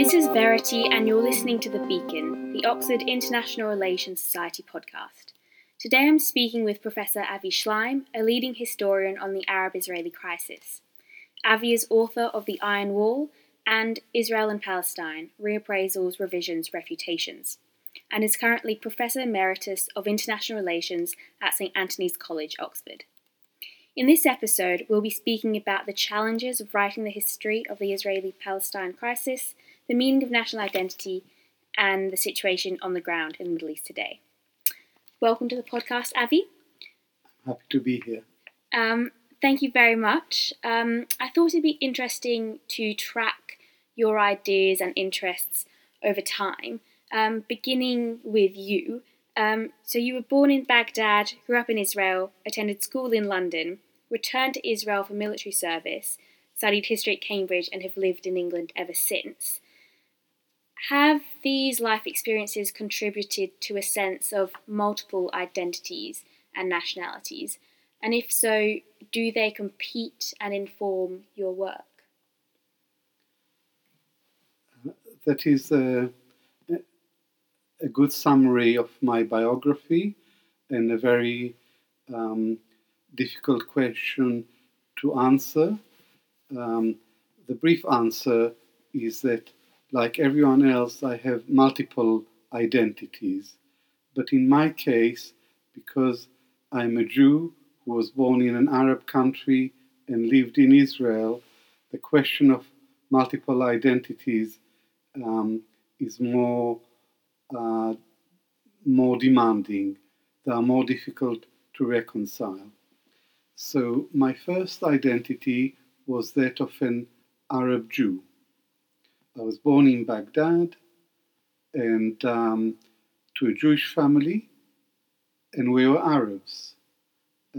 This is Verity, and you're listening to The Beacon, the Oxford International Relations Society podcast. Today I'm speaking with Professor Avi Shlaim, a leading historian on the Arab Israeli crisis. Avi is author of The Iron Wall and Israel and Palestine Reappraisals, Revisions, Refutations, and is currently Professor Emeritus of International Relations at St Antony's College, Oxford. In this episode, we'll be speaking about the challenges of writing the history of the Israeli Palestine crisis, the meaning of national identity, and the situation on the ground in the Middle East today. Welcome to the podcast, Avi. Happy to be here. Um, thank you very much. Um, I thought it'd be interesting to track your ideas and interests over time, um, beginning with you. Um, so, you were born in Baghdad, grew up in Israel, attended school in London, returned to Israel for military service, studied history at Cambridge, and have lived in England ever since. Have these life experiences contributed to a sense of multiple identities and nationalities? And if so, do they compete and inform your work? That is a, a good summary of my biography and a very um, difficult question to answer. Um, the brief answer is that, like everyone else, I have multiple identities. But in my case, because I'm a Jew who was born in an Arab country and lived in Israel, the question of multiple identities um, is more uh, more demanding. They are more difficult to reconcile. So my first identity was that of an Arab Jew. I was born in Baghdad and um, to a Jewish family, and we were Arabs.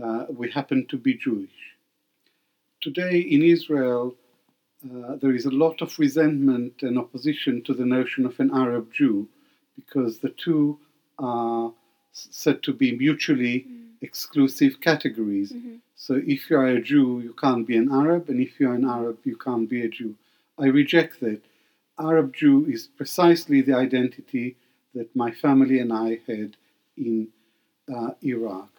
Uh, we happened to be Jewish. Today in Israel, uh, there is a lot of resentment and opposition to the notion of an Arab Jew because the two are said to be mutually mm. exclusive categories. Mm-hmm. So if you are a Jew, you can't be an Arab, and if you are an Arab, you can't be a Jew. I reject that. Arab Jew is precisely the identity that my family and I had in uh, Iraq.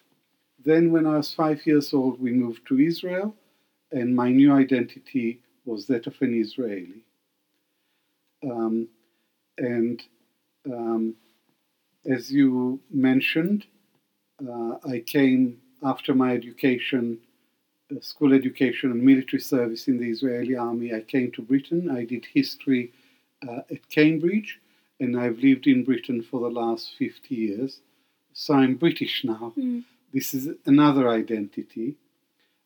Then, when I was five years old, we moved to Israel, and my new identity was that of an Israeli. Um, and um, as you mentioned, uh, I came after my education, uh, school education and military service in the Israeli army. I came to Britain. I did history uh, at Cambridge, and I've lived in Britain for the last 50 years. So I'm British now. Mm. This is another identity.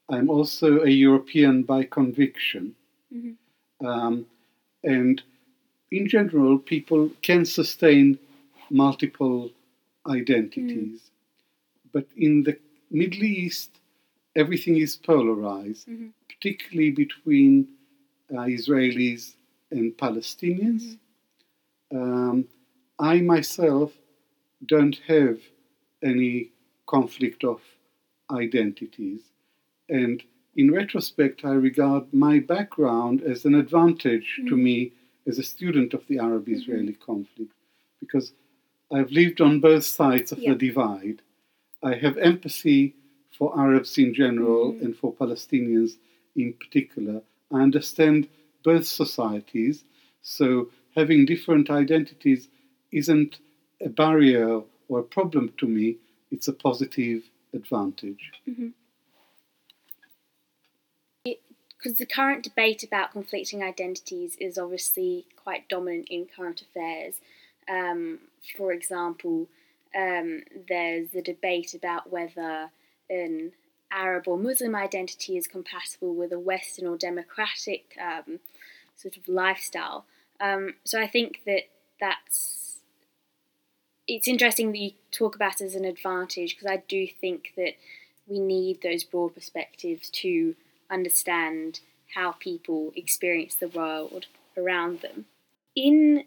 I'm also a European by conviction. Mm-hmm. Um, and in general, people can sustain multiple identities. Mm. But in the Middle East, everything is polarized, mm-hmm. particularly between uh, Israelis and Palestinians. Mm-hmm. Um, I myself don't have any conflict of identities. And in retrospect, I regard my background as an advantage mm-hmm. to me as a student of the Arab Israeli mm-hmm. conflict because I've lived on both sides of yeah. the divide. I have empathy for Arabs in general mm-hmm. and for Palestinians in particular. I understand both societies, so having different identities isn't a barrier or a problem to me, it's a positive advantage. Mm-hmm because the current debate about conflicting identities is obviously quite dominant in current affairs. Um, for example, um, there's a debate about whether an Arab or Muslim identity is compatible with a Western or democratic um, sort of lifestyle. Um, so I think that that's it's interesting that you talk about as an advantage because I do think that we need those broad perspectives to understand how people experience the world around them. In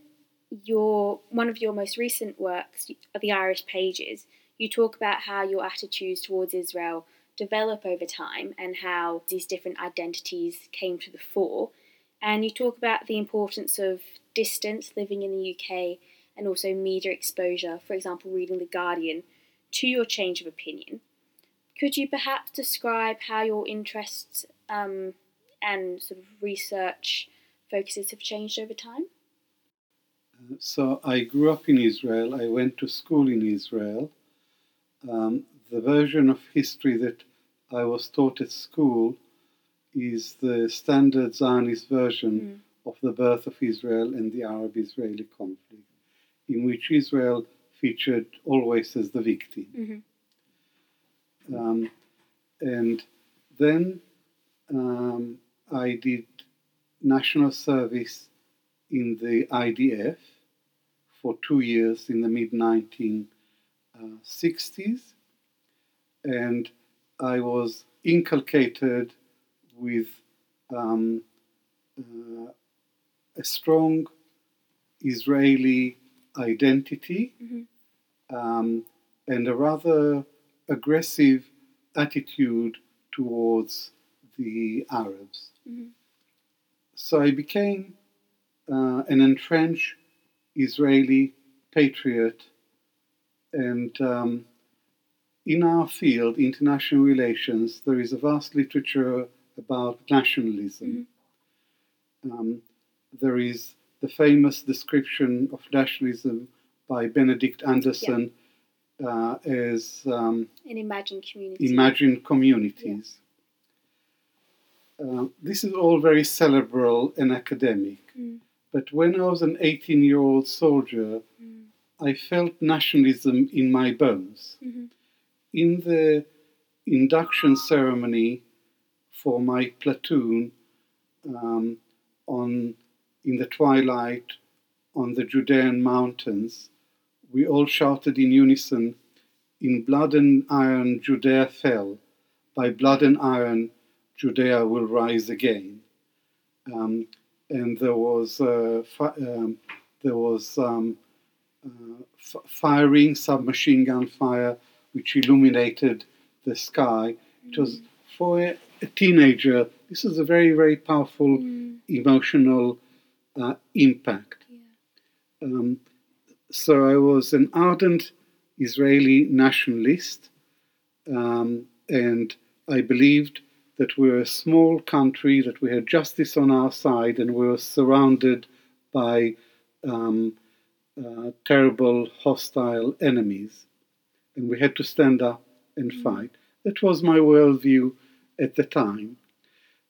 your one of your most recent works, The Irish Pages, you talk about how your attitudes towards Israel develop over time and how these different identities came to the fore. And you talk about the importance of distance living in the UK and also media exposure, for example, reading The Guardian, to your change of opinion. Could you perhaps describe how your interests um, and sort of research focuses have changed over time? So I grew up in Israel. I went to school in Israel. Um, the version of history that I was taught at school is the standard Zionist version mm. of the birth of Israel and the Arab Israeli conflict, in which Israel featured always as the victim. Mm-hmm. Um, and then um, I did national service in the IDF for two years in the mid 1960s, and I was inculcated with um, uh, a strong Israeli identity mm-hmm. um, and a rather aggressive attitude towards the Arabs. Mm-hmm. So I became uh, an entrenched Israeli patriot, and um, in our field, international relations, there is a vast literature about nationalism. Mm-hmm. Um, there is the famous description of nationalism by Benedict Anderson yeah. uh, as um, an imagined community. Imagined communities. Yeah. Uh, this is all very cerebral and academic. Mm. But when I was an 18 year old soldier, mm. I felt nationalism in my bones. Mm-hmm. In the induction ceremony for my platoon um, on in the twilight on the Judean mountains, we all shouted in unison, In blood and iron Judea fell, by blood and iron Judea will rise again. Um, and there was uh, fi- um, there was um, uh, f- firing, submachine gun fire, which illuminated the sky. It was for a, a, teenager. This was a very very powerful mm. emotional uh, impact. Yeah. Um, so I was an ardent Israeli nationalist, um, and I believed that we were a small country, that we had justice on our side, and we were surrounded by um, uh, terrible, hostile enemies. And we had to stand up and mm. fight. That was my worldview at the time.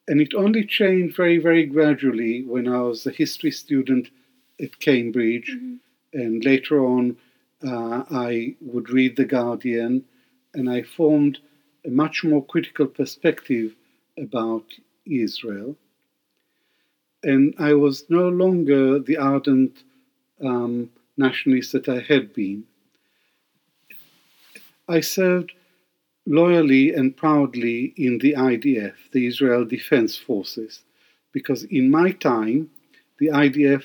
And it only changed very, very gradually when I was a history student at Cambridge. Mm-hmm. And later on, uh, I would read The Guardian, and I formed a much more critical perspective about Israel. And I was no longer the ardent um, nationalist that I had been. I served loyally and proudly in the IDF, the Israel Defense Forces, because in my time, the IDF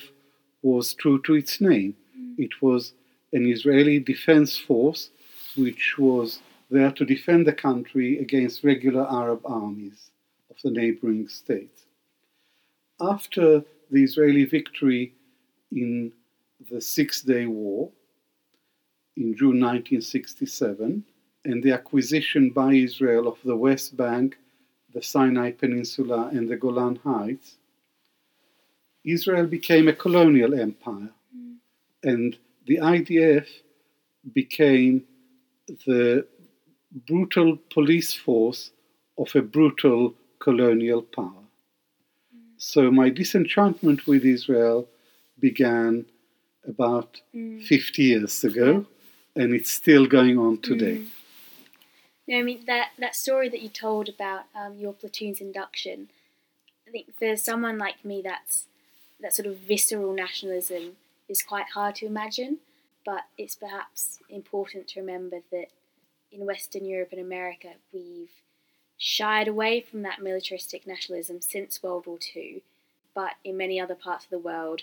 was true to its name. Mm. It was an Israeli defense force which was there to defend the country against regular Arab armies of the neighboring states. After the Israeli victory in the Six Day War in June 1967 and the acquisition by Israel of the West Bank, the Sinai Peninsula, and the Golan Heights, Israel became a colonial empire, mm. and the IDF became the brutal police force of a brutal colonial power. So my disenchantment with Israel began about mm. 50 years ago. And it's still going on today. Mm. No, I mean that that story that you told about um, your platoon's induction. I think for someone like me, that's that sort of visceral nationalism is quite hard to imagine. But it's perhaps important to remember that in Western Europe and America, we've shied away from that militaristic nationalism since World War II, but in many other parts of the world,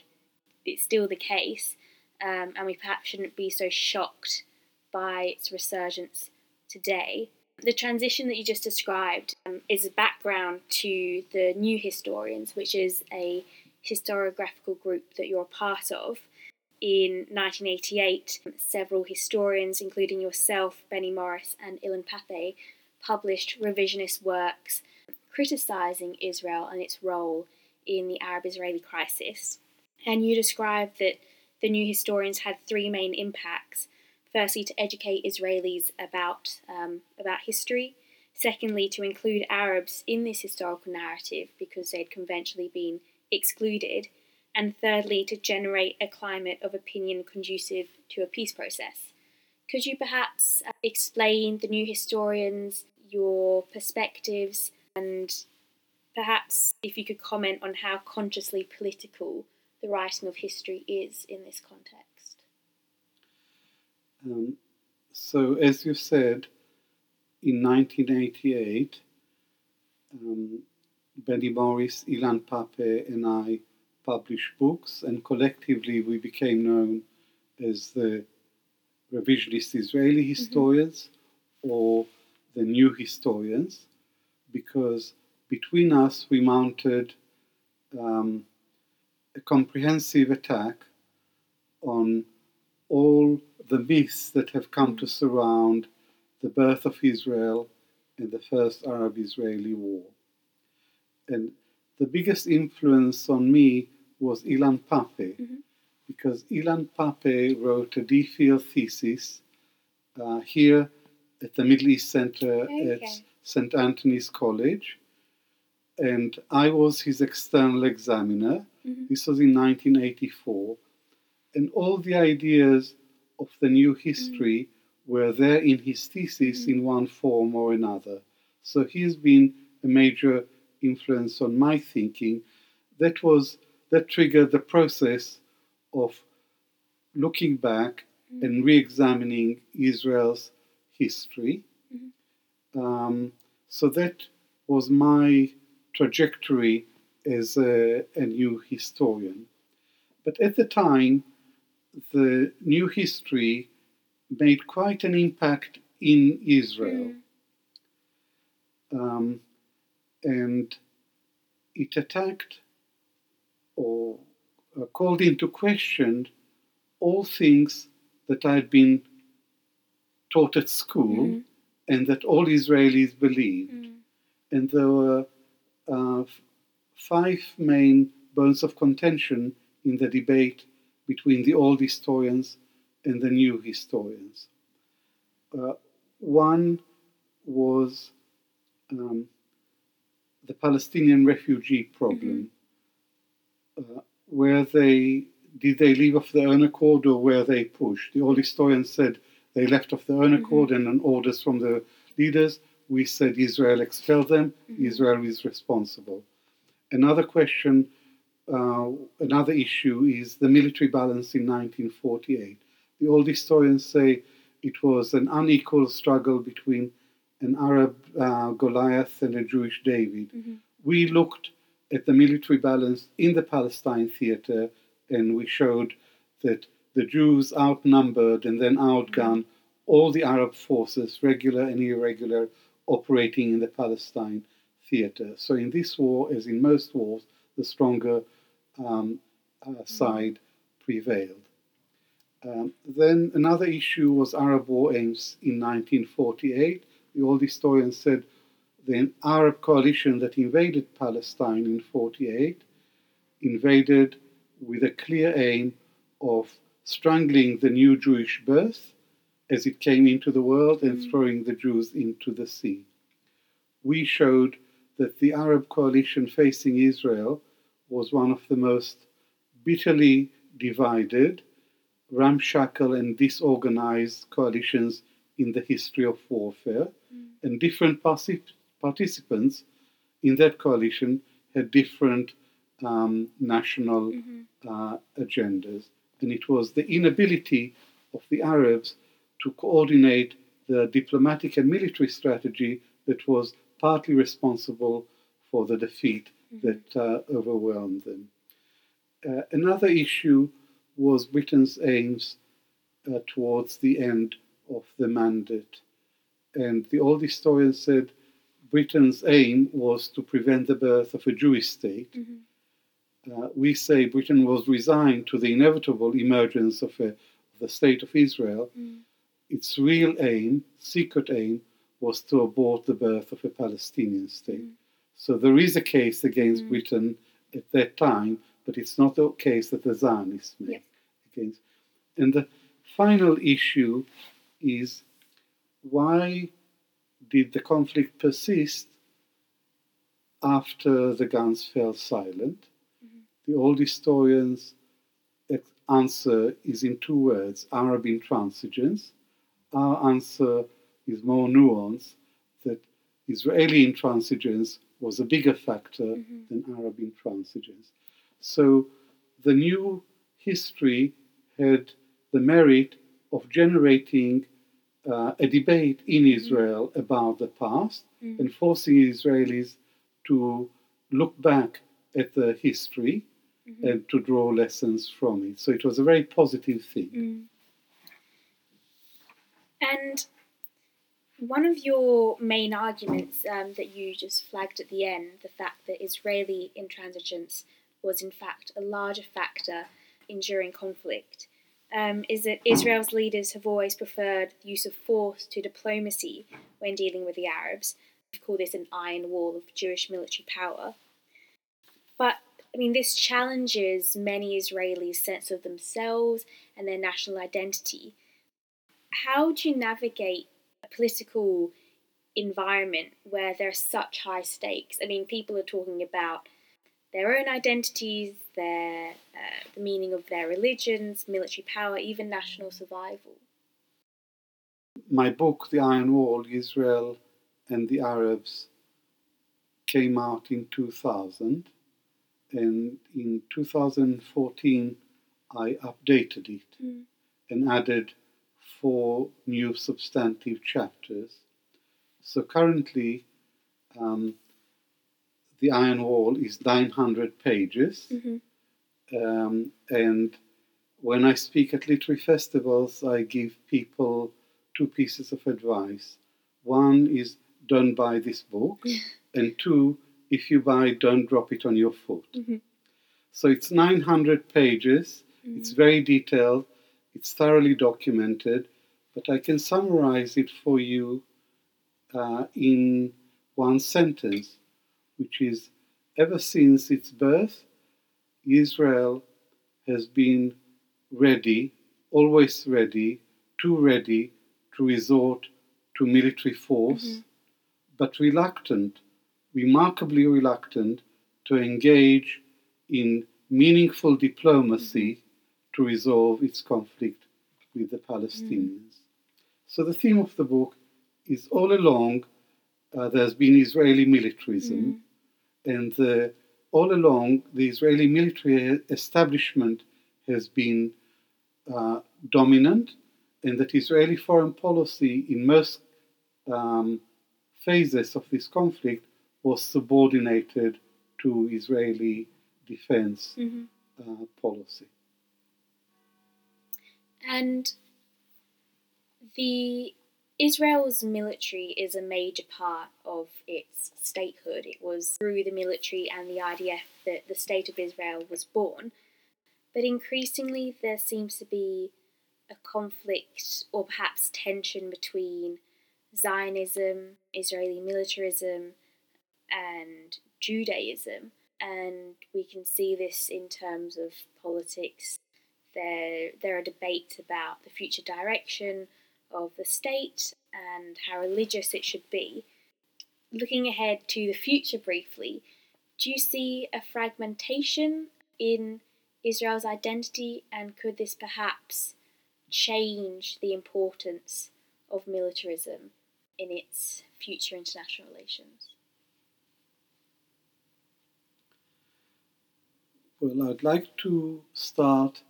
it's still the case, um, and we perhaps shouldn't be so shocked by its resurgence today. The transition that you just described um, is a background to the New Historians, which is a historiographical group that you're a part of. In 1988, several historians, including yourself, Benny Morris, and Ilan Pappé, published revisionist works criticising Israel and its role in the Arab Israeli crisis. And you described that the new historians had three main impacts. Firstly, to educate Israelis about, um, about history. Secondly, to include Arabs in this historical narrative because they'd conventionally been excluded. And thirdly, to generate a climate of opinion conducive to a peace process. Could you perhaps uh, explain the new historians, your perspectives, and perhaps if you could comment on how consciously political the writing of history is in this context. Um, so, as you said, in 1988, um, Benny Morris, Ilan Pappé, and I published books, and collectively we became known as the revisionist Israeli mm-hmm. historians mm-hmm. or the new historians because between us we mounted um, a comprehensive attack on all the myths that have come to surround the birth of Israel and the first Arab Israeli war. And the biggest influence on me was Ilan Pappé, mm-hmm. because Ilan Pappé wrote a DPhil thesis uh, here at the Middle East Center okay. at St. Antony's College, and I was his external examiner. Mm-hmm. This was in 1984, and all the ideas of the new history mm-hmm. were there in his thesis mm-hmm. in one form or another. So he's been a major influence on my thinking. That was that triggered the process of looking back mm-hmm. and re-examining Israel's history um, so that was my trajectory as a, a, new historian. But at the time, the new history made quite an impact in Israel. Mm. Um, and it attacked or uh, called into question all things that I had been taught at school. Mm and that all Israelis believed. Mm. And there were uh, five main bones of contention in the debate between the old historians and the new historians. Uh, one was um, the Palestinian refugee problem, mm-hmm. uh, where they did they leave of their own accord or were they pushed? The old historians said they left of their own accord mm-hmm. and on orders from the leaders. We said Israel expelled them, mm-hmm. Israel is responsible. Another question, uh, another issue is the military balance in 1948. The old historians say it was an unequal struggle between an Arab uh, Goliath and a Jewish David. Mm-hmm. We looked at the military balance in the Palestine theater and we showed that the Jews outnumbered and then outgunned all the Arab forces, regular and irregular, operating in the Palestine theater. So, in this war, as in most wars, the stronger um, uh, side prevailed. Um, then another issue was Arab war aims in 1948. The old historian said the Arab coalition that invaded Palestine in 48 invaded with a clear aim of strangling the new Jewish birth as it came into the world and mm. throwing the Jews into the sea. We showed that the Arab coalition facing Israel was one of the most bitterly divided, ramshackle, and disorganized coalitions in the history of warfare, mm. and different participants in that coalition had different um, national mm-hmm. uh, agendas and it was the inability of the Arabs to coordinate the diplomatic and military strategy that was partly responsible for the defeat mm-hmm. that uh, overwhelmed them. Uh, another issue was Britain's aims uh, towards the end of the mandate. And the old historian said Britain's aim was to prevent the birth of a Jewish state. Mhm. Uh, we say Britain was resigned to the inevitable emergence of, a, of the state of Israel. Mm. Its real aim, secret aim, was to abort the birth of a Palestinian state. Mm. So there is a case against Mm. Britain at that time, but it's not the case that the Zionists make Yes. against. And the final issue is why did the conflict persist after the guns fell silent? Mhm. The old historians' answer is in two words Arab intransigence. Our answer is more nuanced that Israeli intransigence was a bigger factor Mhm. than Arab intransigence. So the new history had the merit of generating uh, a debate in Israel about the past Mm. and forcing Israelis to look back at the history Mhm. and to draw lessons from it. So it was a very positive thing. Mm. And one of your main arguments um, that you just flagged at the end, the fact that Israeli intransigence was in fact a larger factor in during conflict, um, is that Israel's leaders have always preferred the use of force to diplomacy when dealing with the Arabs. We call this an iron wall of Jewish military power. But I mean, this challenges many Israelis' sense of themselves and their national identity. How do you navigate political environment where there are such high stakes? I mean, people are talking about their own identities, their uh, the meaning of their religions, military power, even national survival. My book, The Iron Wall Israel and the Arabs, came out in 2000. And in 2014, I updated it Mm. and added four new substantive chapters. So currently, um, the Iron Wall is 900 pages, Mm-hmm. um, and when I speak at literary festivals, I give people two pieces of advice. One is don't buy this book, and two, if you buy, don't drop it on your foot. Mhm. So it's 900 pages. It's very detailed. It's thoroughly documented, but I can summarize it for you uh, in one sentence, which is ever since its birth, Israel has been ready, always ready, too ready to resort to military force, Mhm. but reluctant, remarkably reluctant to engage in meaningful diplomacy to resolve its conflict with the Palestinians. So the theme of the book is all along uh, there's been Israeli militarism, and the, all along the Israeli military establishment has been uh, dominant, and that Israeli foreign policy in most um, phases of this conflict was subordinated to Israeli defense Mhm. uh, policy. And the Israel's military is a major part of its statehood. It was through the military and the IDF that the state of Israel was born. But increasingly, there seems to be a conflict or perhaps tension between Zionism, Israeli militarism, and Judaism. And we can see this in terms of politics. There, there are debates about the future direction of the state and how religious it should be. Looking ahead to the future briefly, do you see a fragmentation in Israel's identity, and could this perhaps change the importance of militarism in its future international relations? Well, I'd like to start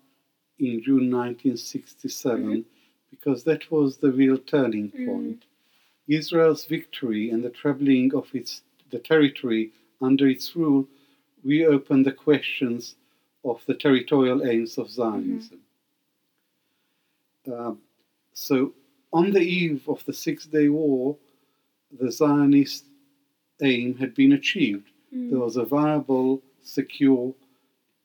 in June 1967 Mhm. Because that was the real turning Mhm. point. Israel's victory and the trebling of its the territory under its rule reopened the questions of the territorial aims of Zionism. Um, so on the eve of the Six Day War, the Zionist aim had been achieved. Mm. There was a viable, secure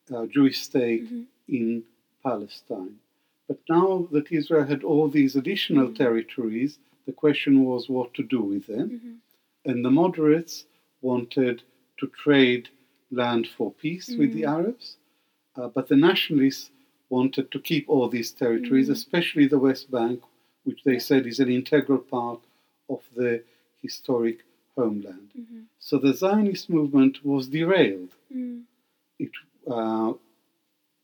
uh, Jewish state Mhm. in Palestine. But now that Israel had all these additional Mhm. territories, the question was what to do with them. Mhm. And the moderates wanted to trade land for peace with the Mhm. Arabs, uh, but the nationalists wanted to keep all these territories, Mhm. especially the West Bank, which they said is an integral part of the historic homeland. Mhm. So the Zionist movement was derailed Mm. it, uh,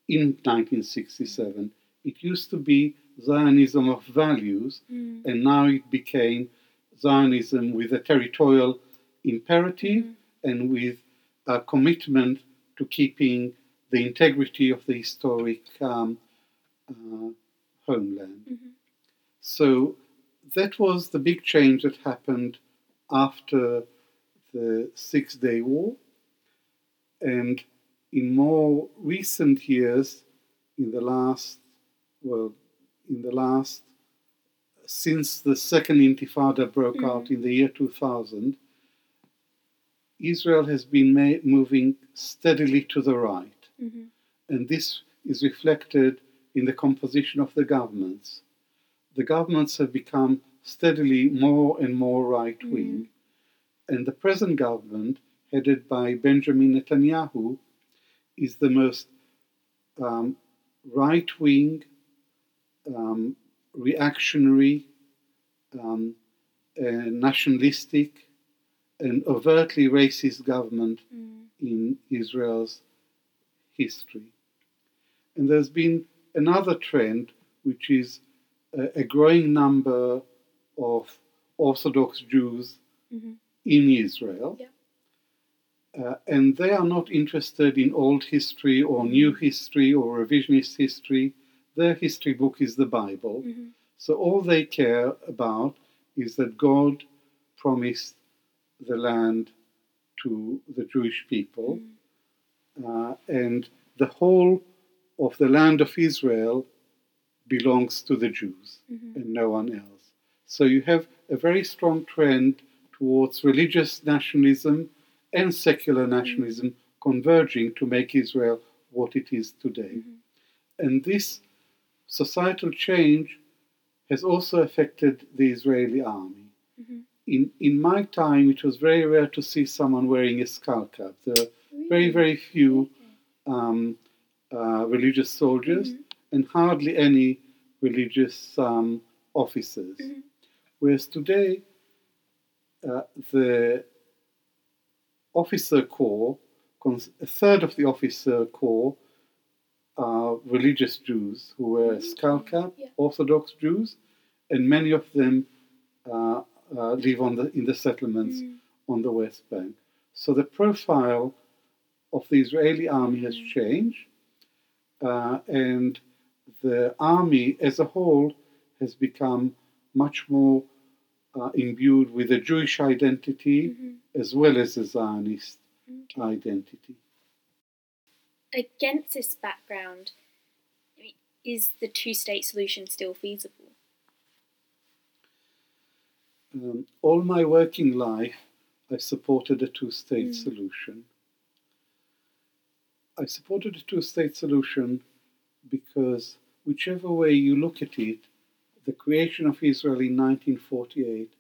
in 1967. It used to be Zionism of values, Mm. and now it became Zionism with a territorial imperative Mhm. and with a commitment to keeping the integrity of the historic um, uh, homeland. Mhm. So that was the big change that happened after the Six Day War. And in more recent years, in the last, well, in the last, since the second Intifada broke Mhm. out in the year 2000, Israel has been ma- moving steadily to the right Mhm. and this is reflected in the composition of the governments. The governments have become steadily more and more right wing, and the present government, headed by Benjamin Netanyahu, is the most um, right wing, um, reactionary, um, uh, nationalistic, and overtly racist government Mm. in Israel's history. And there's been another trend, which is a, a growing number of Orthodox Jews Mhm. in Israel. Yeah. Uh, and they are not interested in old history or new history or revisionist history. Their history book is the Bible. Mhm. So all they care about is that God promised the land to the Jewish people, uh, and the whole of the land of Israel belongs to the Jews Mhm. and no one else. So you have a very strong trend towards religious nationalism and secular nationalism converging to make Israel what it is today. Mhm. And this societal change has also affected the Israeli army. Mhm. In, in my time, it was very rare to see someone wearing a skull cap. There are very, Really? very few um, uh, religious soldiers Mhm. and hardly any religious um, officers. Mhm. Whereas today, uh, the officer corps, a third of the officer corps are religious Jews who wear a skull cap, Yeah. Orthodox Jews, and many of them uh, uh, live on the, in the settlements Mm. on the West Bank. So the profile of the Israeli army has Mm. changed, uh, and the army as a whole has become much more uh, imbued with a Jewish identity Mhm. as well as a Zionist Okay. identity. Against this background, is the two-state solution still feasible? Um, all my working life, I supported a two state Mm. solution. I supported a two state solution because, whichever way you look at it, the creation of Israel in 1948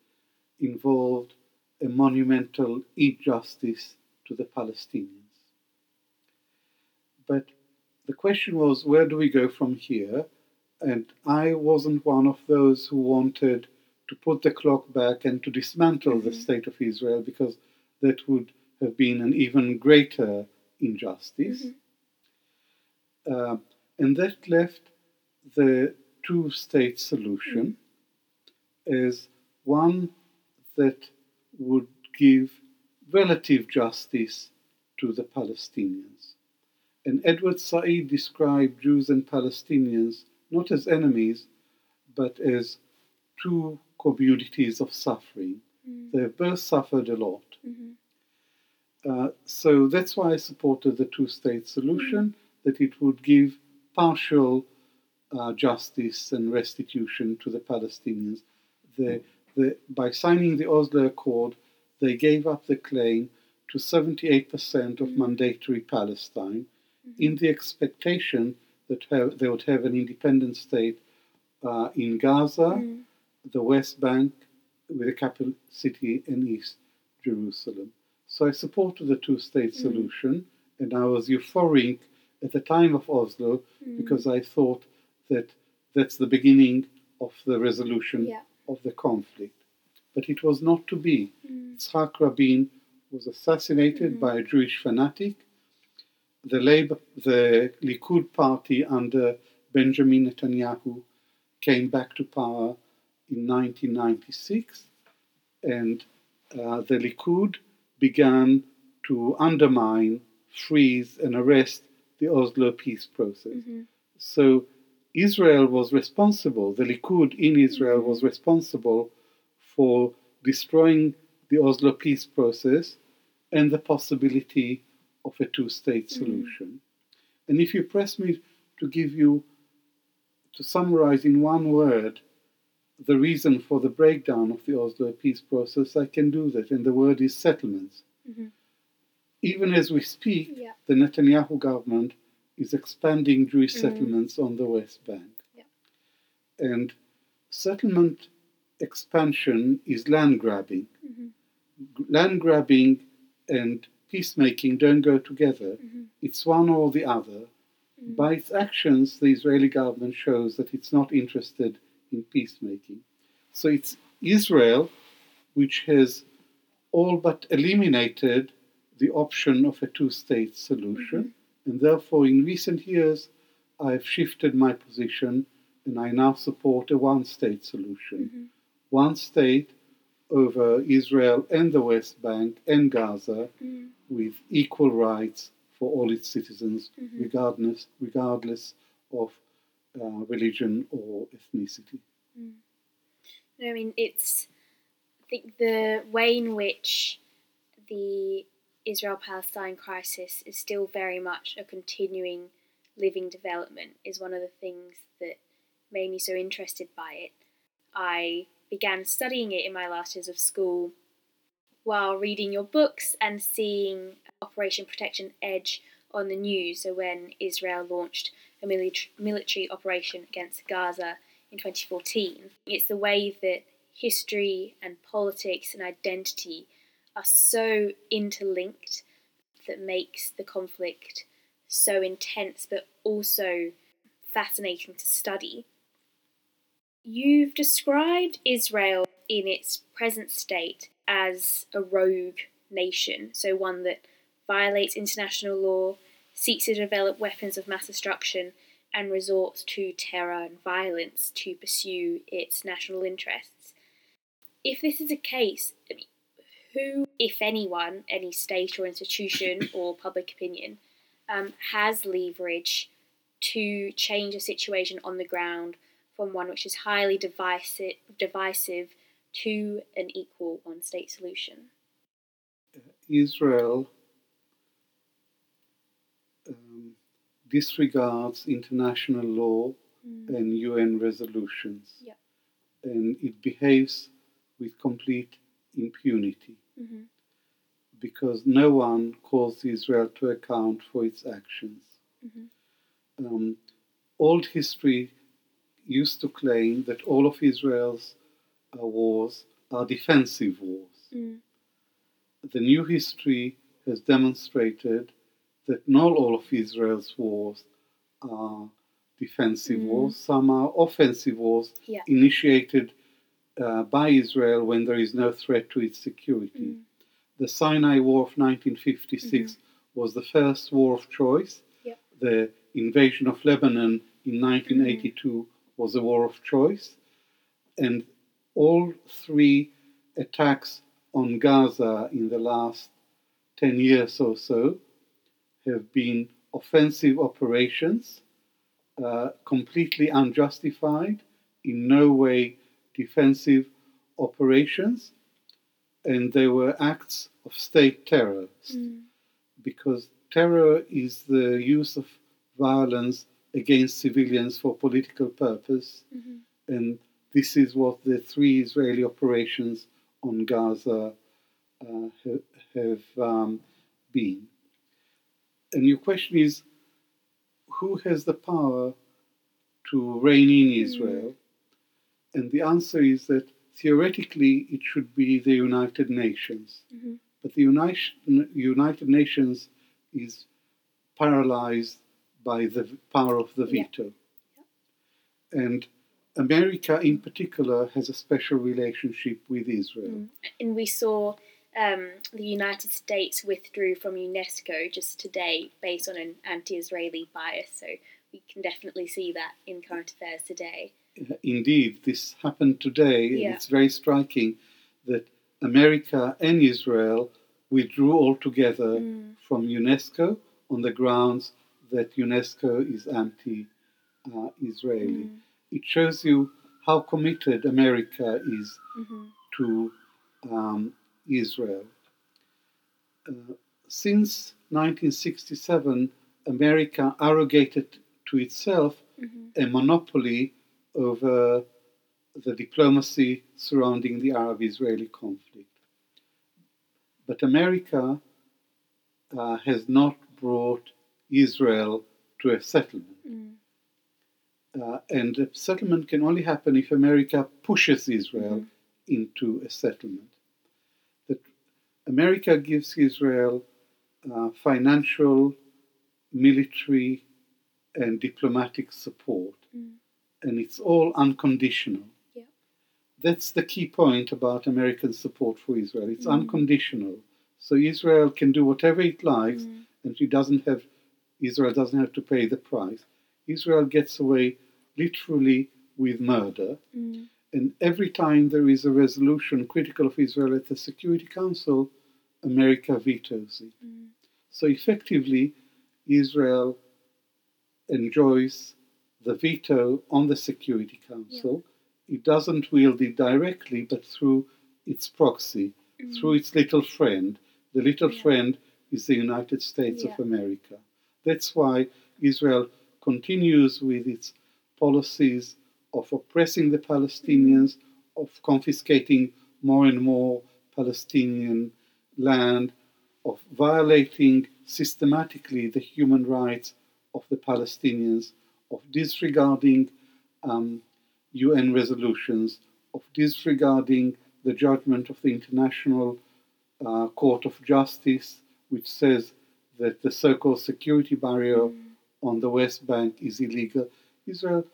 involved a monumental injustice to the Palestinians. But the question was, where do we go from here? And I wasn't one of those who wanted to put the clock back and to dismantle the Mhm. state of Israel because that would have been an even greater injustice. Mhm. Uh, and that left the two state solution as one that would give relative justice to the Palestinians. And Edward Said described Jews and Palestinians not as enemies, but as two communities of suffering. Mm. They have both suffered a lot. Mhm. Uh, so that's why I supported the two state solution, that it would give partial uh, justice and restitution to the Palestinians, The, the, by signing the Oslo Accord, they gave up the claim to 78% of Mhm. mandatory Palestine. In the expectation that have, they would have an independent state uh, in Gaza, Mm. the West Bank, with a capital city in East Jerusalem. So I supported the two state Mm. solution, and I was euphoric at the time of Oslo Mm. because I thought that that's the beginning of the resolution Yeah. of the conflict. But it was not to be. Mm. Yitzhak Rabin was assassinated Mhm. by a Jewish fanatic. The Labour, the Likud party under Benjamin Netanyahu came back to power in 1996, and uh, the Likud began to undermine, freeze, and arrest the Oslo peace process. Mhm. So Israel was responsible, the Likud in Israel Mhm. was responsible for destroying the Oslo peace process and the possibility of a two state Mhm. solution. And if you press me to give you, to summarize in one word, the reason for the breakdown of the Oslo peace process, I can do that, and the word is settlements. Mhm. Even as we speak, Yeah. the Netanyahu government is expanding Jewish Mhm. settlements on the West Bank. Yeah. And settlement expansion is land grabbing. Mhm. Land grabbing and peacemaking don't go together. Mhm. It's one or the other. Mm. By its actions, the Israeli government shows that it's not interested in peacemaking. So it's Israel which has all but eliminated the option of a two state solution. And therefore, in recent years, I've shifted my position and I now support a one state solution. One state over Israel and the West Bank and Gaza Mm. with equal rights for all its citizens, Mhm. regardless, regardless of uh, religion or ethnicity. No, I mean, it's. I think the way in which the Israel Palestine crisis is still very much a continuing living development is one of the things that made me so interested by it. I began studying it in my last years of school while reading your books and seeing Operation Protection Edge on the news. So, when Israel launched a military, operation against Gaza in 2014. It's the way that history and politics and identity are so interlinked that makes the conflict so intense but also fascinating to study. You've described Israel in its present state as a rogue nation, so one that violates international law, seeks to develop weapons of mass destruction, and resorts to terror and violence to pursue its national interests. If this is a case, who, if anyone, any state or institution or public opinion, um, has leverage to change a situation on the ground from one which is highly divisive, divisive to an equal one state solution? Israel um, disregards international law and UN resolutions. Yeah. And it behaves with complete impunity Mhm. because no one calls Israel to account for its actions. Mhm. Um, old history used to claim that all of Israel's uh, wars are defensive wars. Mm. The new history has demonstrated that not all of Israel's wars are defensive Mm. wars. Some are offensive wars Yeah. initiated uh, by Israel when there is no threat to its security. Mm. The Sinai War of 1956 was the first war of choice. The invasion of Lebanon in 1982 was a war of choice. And all three attacks on Gaza in the last 10 years or so have been offensive operations, uh, completely unjustified, in no way defensive operations, and they were acts of state terror Mm. because terror is the use of violence against civilians for political purpose, Mhm. and this is what the three Israeli operations on Gaza uh, ha- have um, been. And your question is who has the power to rein in Israel? And the answer is that theoretically it should be the United Nations. Mhm. But the United, United Nations is paralyzed by the power of the Yeah. veto. And America, in particular, has a special relationship with Israel. And we saw um, the United States withdrew from UNESCO just today based on an anti Israeli bias. So we can definitely see that in current affairs today. Uh, Indeed, this happened today, Yeah. and it's very striking that America and Israel withdrew altogether Mm. from UNESCO on the grounds that UNESCO is anti uh, Israeli. Mm. It shows you how committed America is Mhm. to um, Israel. Uh, since 1967, America arrogated to itself Mhm. a monopoly over the diplomacy surrounding the Arab Israeli conflict. But America uh, has not brought Israel to a settlement. Mm. Uh, and a settlement can only happen if America pushes Israel Mhm. into a settlement. That America gives Israel uh, financial, military, and diplomatic support, Mm. and it's all unconditional. Yeah. That's the key point about American support for Israel. It's Mm. unconditional. So Israel can do whatever it likes, Mm. and she doesn't have Israel doesn't have to pay the price. Israel gets away literally with murder, Mm. and every time there is a resolution critical of Israel at the Security Council, America vetoes it. Mm. So effectively, Israel enjoys the veto on the Security Council. It doesn't wield it directly, but through its proxy, Mm. through its little friend. The little Yeah. friend is the United States Yeah. of America. That's why Israel continues with its policies of oppressing the Palestinians, of confiscating more and more Palestinian land, of violating systematically the human rights of the Palestinians, of disregarding um, UN resolutions, of disregarding the judgment of the International uh, Court of Justice, which says that the so called security barrier Mm. on the West Bank is illegal. Israel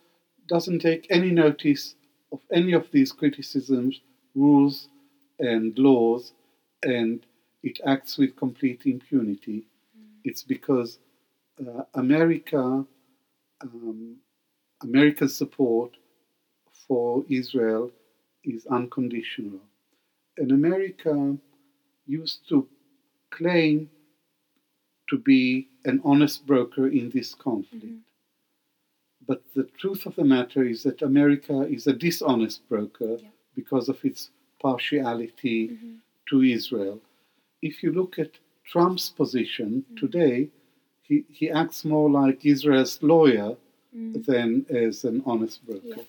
doesn't take any notice of any of these criticisms, rules, and laws, and it acts with complete impunity. It's because uh, America, um, American support for Israel is unconditional. And America used to claim to be an honest broker in this conflict. Mhm. But the truth of the matter is that America is a dishonest broker Yeah. because of its partiality Mhm. to Israel. If you look at Trump's position Mhm. today, he, he acts more like Israel's lawyer Mm. than as an honest broker. Yeah.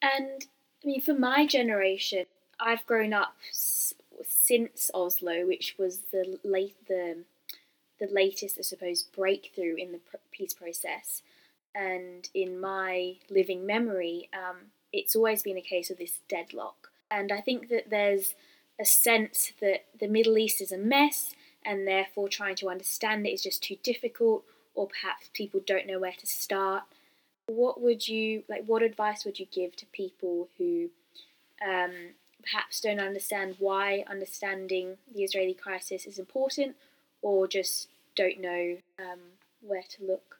And I mean, for my generation, I've grown up s- since Oslo, which was the late the the latest, I suppose, breakthrough in the peace process. And in my living memory, um, it's always been a case of this deadlock. And I think that there's a sense that the Middle East is a mess, and therefore trying to understand it is just too difficult, or perhaps people don't know where to start what would you like what advice would you give to people who um, perhaps don't understand why understanding the israeli crisis is important or just don't know um, where to look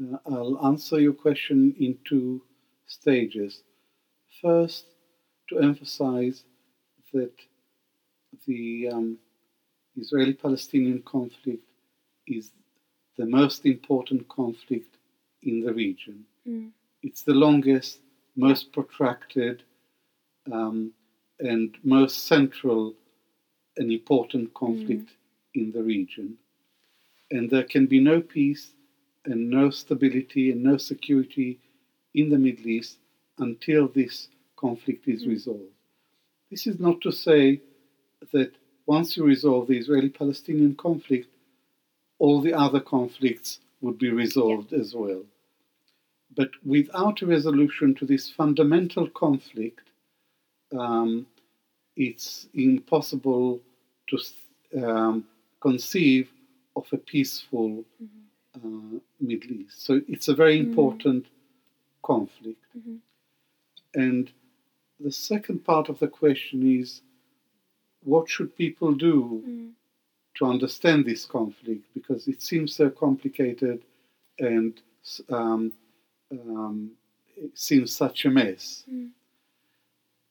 Uh, I'll answer your question in two stages. First, to emphasize that the um, Israeli Palestinian conflict is the most important conflict in the region. Mm. It's the longest, most protracted, um, and most central and important conflict in the region. And there can be no peace and no stability and no security in the Middle East until this conflict is Mm. resolved. This is not to say that once you resolve the Israeli Palestinian conflict, all the other conflicts would be resolved as well. But without a resolution to this fundamental conflict, um, it's impossible to um, conceive of a peaceful uh, Middle East. So it's a very Mm. important conflict. Mhm. And the second part of the question is what should people do Mm. to understand this conflict? Because it seems so complicated and um, um, it seems such a mess. Mm.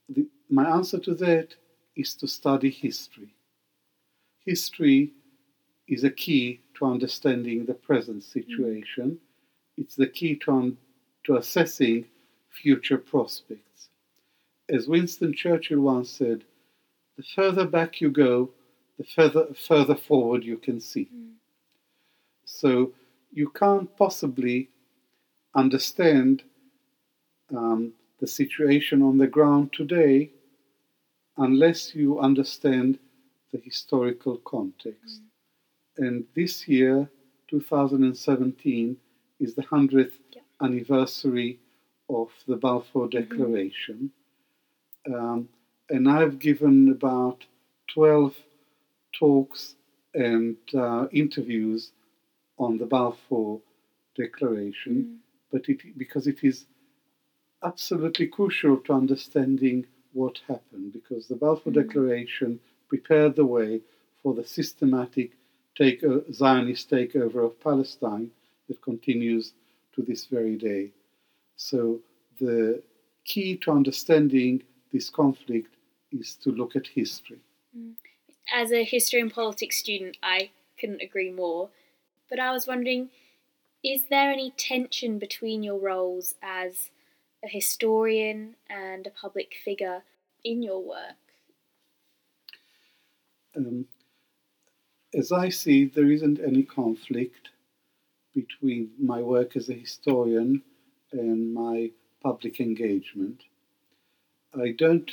The, my answer to that is to study history. History is a key to understanding the present situation. It's the key to, un- to assessing future prospects. As Winston Churchill once said, the further back you go, the further, further forward you can see. Mm. So you can't possibly understand um, the situation on the ground today unless you understand the historical context. And this year, 2017, is the 100th Yeah. anniversary of the Balfour Declaration. Um, and I've given about 12 talks and uh, interviews on the Balfour Declaration, Mm. but it, because it is absolutely crucial to understanding what happened, because the Balfour Mm. Declaration prepared the way for the systematic take, Zionist takeover of Palestine that continues to this very day. So the key to understanding this conflict is to look at history. As a history and politics student, I couldn't agree more. But I was wondering is there any tension between your roles as a historian and a public figure in your work? Um, as I see, there isn't any conflict between my work as a historian and my public engagement. I don't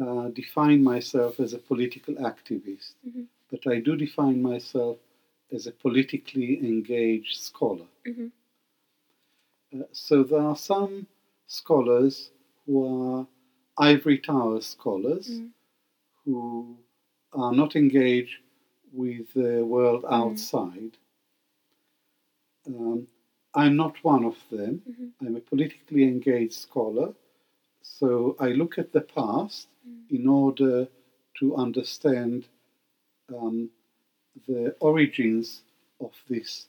uh, define myself as a political activist, Mhm. but I do define myself as a politically engaged scholar. Mhm. Uh, so there are some scholars who are ivory tower scholars Mm. who are not engaged with the world outside. Um, I'm not one of them. Mhm. I'm a politically engaged scholar, so I look at the past in order to understand um, the origins of this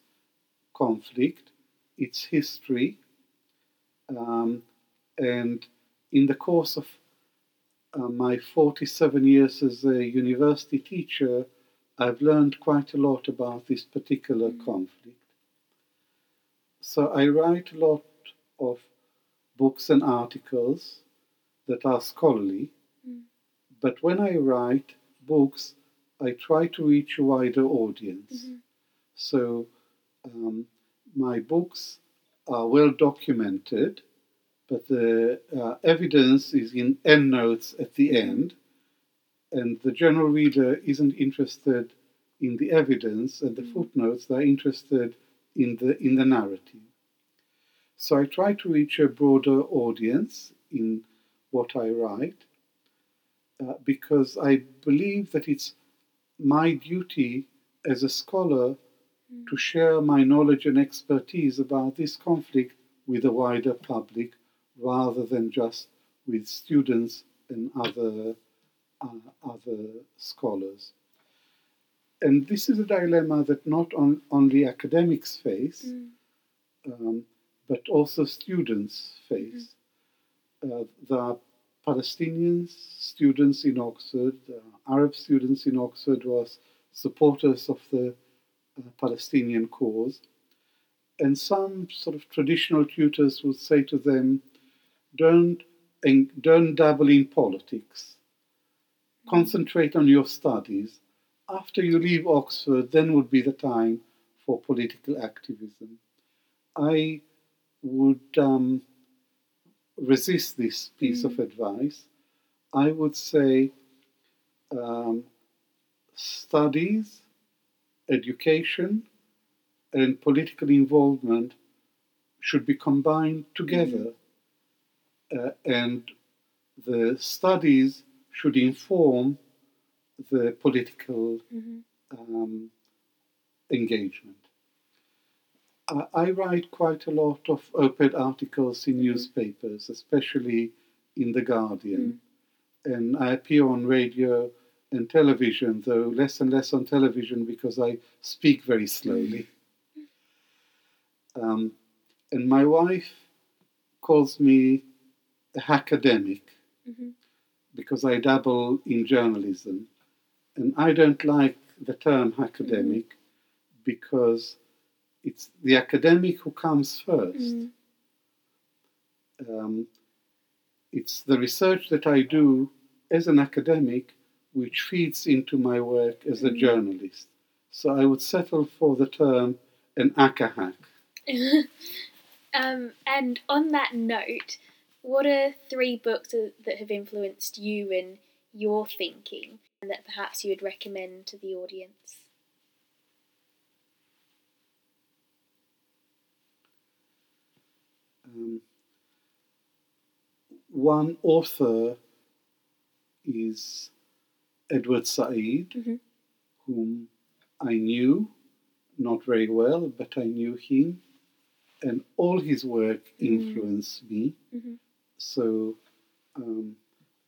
conflict, its history, um, and in the course of uh, my 47 years as a university teacher, I've learned quite a lot about this particular conflict. So I write a lot of books and articles that are scholarly, Mm. but when I write books, I try to reach a wider audience. Mhm. So um, my books are well documented, but the uh, evidence is in endnotes at the end, and the general reader isn't interested in the evidence and the Mm. footnotes; they're interested in the in the narrative. So I try to reach a broader audience in what I write, uh, because I believe that it's my duty as a scholar to share my knowledge and expertise about this conflict with a wider public rather than just with students and other, uh, other scholars. And this is a dilemma that not on, only academics face, Mm. um, but also students face. Uh, there are Palestinians, students in Oxford, uh, Arab students in Oxford who are supporters of the uh, Palestinian cause. And some sort of traditional tutors would say to them, don't, don't dabble in politics. Concentrate on your studies. After you leave Oxford, then would be the time for political activism. I would um, resist this piece of advice, I would say um, studies, education, and political involvement should be combined together. Uh, and the studies should inform the political um, engagement. I, I write quite a lot of op-ed articles in newspapers, especially in The Guardian, and I appear on radio and television, though less and less on television because I speak very slowly. Um, and my wife calls me hackademic Mhm. because I dabble in journalism. And I don't like the term hackademic because it's the academic who comes first. Mm. Um, it's the research that I do as an academic which feeds into my work as a Mhm. journalist. So I would settle for the term an acahack. um, and on that note, what are three books that have influenced you and your thinking and that perhaps you would recommend to the audience? Um, one author is Edward Said, Mhm. whom I knew not very well, but I knew him, and all his work Mm. influenced me. Mhm. So, um,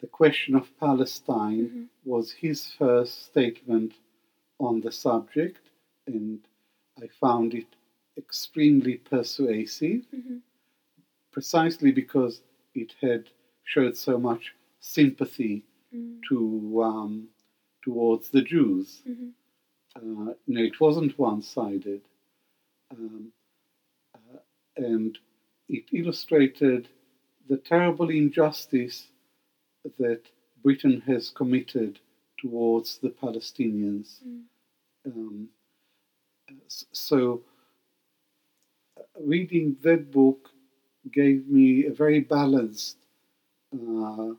the question of Palestine Mhm. was his first statement on the subject, and I found it extremely persuasive Mhm. precisely because it had showed so much sympathy Mm. to um, towards the Jews. Mhm. Uh, no, it wasn't one-sided, um, uh, and it illustrated the terrible injustice that Britain has committed towards the Palestinians. Mm. Um, so, uh, reading that book gave me a very balanced uh,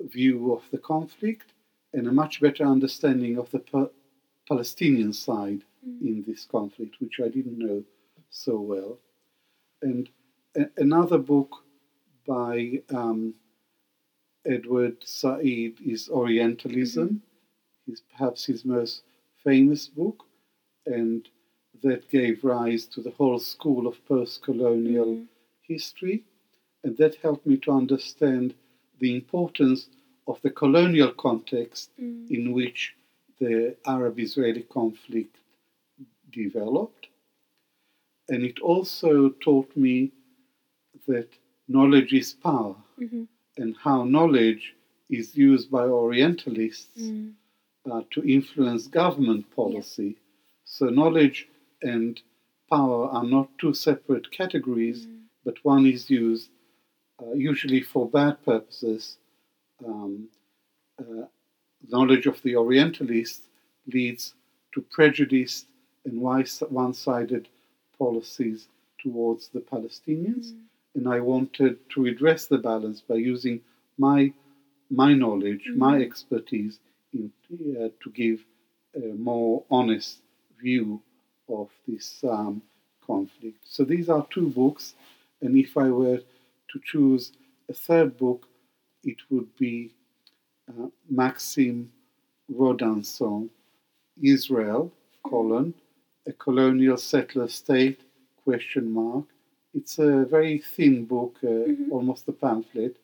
view of the conflict and a much better understanding of the pa- Palestinian side Mm. in this conflict, which I didn't know so well. And a- another book by um, Edward Said is Orientalism. Is perhaps his most famous book, and that gave rise to the whole school of post-colonial Mm. history, and that helped me to understand the importance of the colonial context Mm. in which the Arab Israeli conflict developed. And it also taught me that knowledge is power Mhm. and how knowledge is used by Orientalists Mm. uh, to influence government policy. So, knowledge and power are not two separate categories, Mm. but one is used uh, usually for bad purposes. Um, uh, knowledge of the Orientalists leads to prejudiced and one sided policies towards the Palestinians. Mm. And I wanted to redress the balance by using my, my knowledge, my Mhm. expertise, in, uh, to give a more honest view of this um, conflict. So these are two books, and if I were to choose a third book, it would be uh, Maxime Rodinson, Israel, colon, a colonial settler state, question mark. It's a very thin book, uh, Mhm. almost a pamphlet,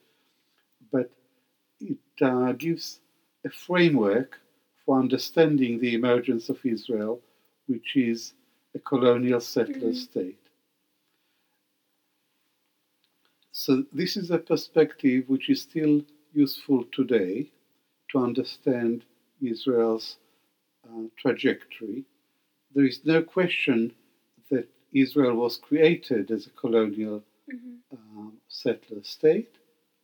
but it uh, gives a framework for understanding the emergence of Israel, which is a colonial settler Mhm. state. So, this is a perspective which is still useful today to understand Israel's uh, trajectory. There is no question Israel was created as a colonial Mhm. um, settler state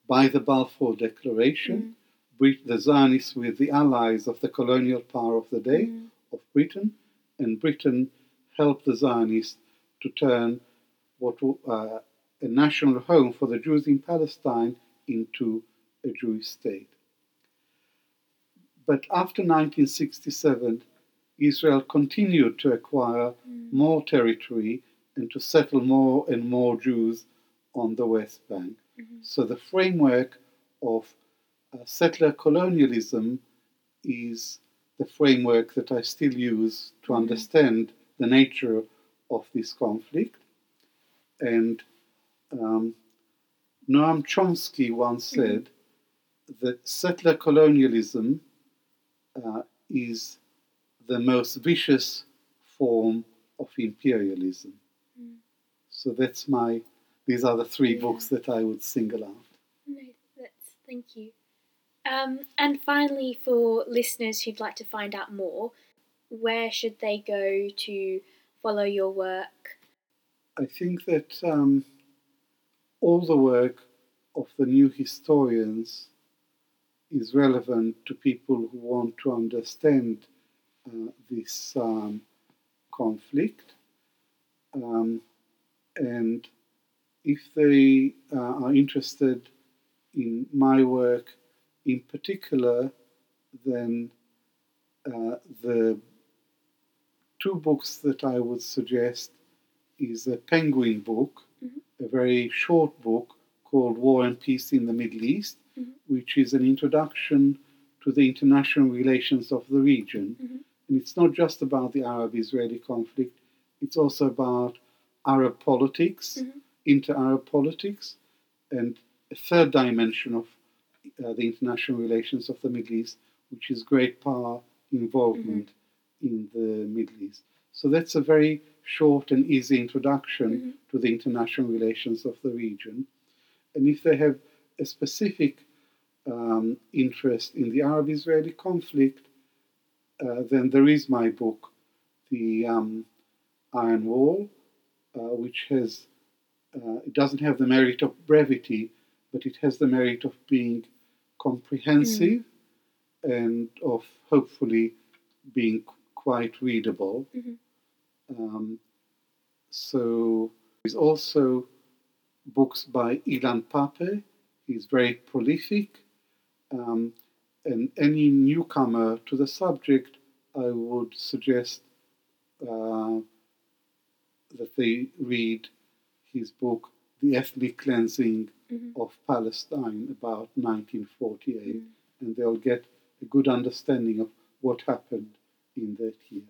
by the Balfour Declaration. Mm. Brit- the Zionists were the allies of the colonial power of the day Mm. of Britain, and Britain helped the Zionists to turn what uh, a national home for the Jews in Palestine into a Jewish state. But after 1967, Israel continued to acquire Mm. more territory and to settle more and more Jews on the West Bank. Mhm. So the framework of uh, settler colonialism is the framework that I still use to Mhm. understand the nature of this conflict. And um, Noam Chomsky once said that settler colonialism uh, is the most vicious form of imperialism. Mm. So that's my. These are the three Yeah. books that I would single out. No, that's thank you. Um, and finally, for listeners who'd like to find out more, where should they go to follow your work? I think that um, all the work of the new historians is relevant to people who want to understand this um, conflict. Um, and if they uh, are interested in my work in particular, then uh, the two books that I would suggest is a Penguin book, Mhm. a very short book called War and Peace in the Middle East, Mhm. which is an introduction to the international relations of the region. Mhm. And it's not just about the Arab Israeli conflict, it's also about Arab politics, Mhm. inter Arab politics, and a third dimension of uh, the international relations of the Middle East, which is great power involvement in the Middle East. So that's a very short and easy introduction Mhm. to the international relations of the region. And if they have a specific um, interest in the Arab Israeli conflict, uh, then there is my book, The um, Iron Wall, uh, which has, uh, it doesn't have the merit of brevity, but it has the merit of being comprehensive and of hopefully being quite readable. Mhm. Um, so there's also books by Ilan Pappé. He's very prolific. Um, and any newcomer to the subject, I would suggest uh, that they read his book, The Ethnic Cleansing Mhm. of Palestine, about 1948, Mhm. and they'll get a good understanding of what happened in that year.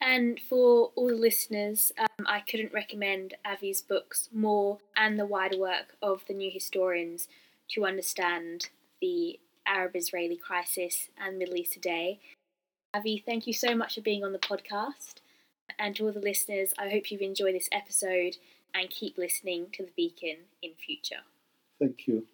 And for all the listeners, um, I couldn't recommend Avi's books more and the wider work of the new historians to understand the Arab Israeli crisis and Middle East today. Avi, thank you so much for being on the podcast. And to all the listeners, I hope you've enjoyed this episode and keep listening to The Beacon in future. Thank you.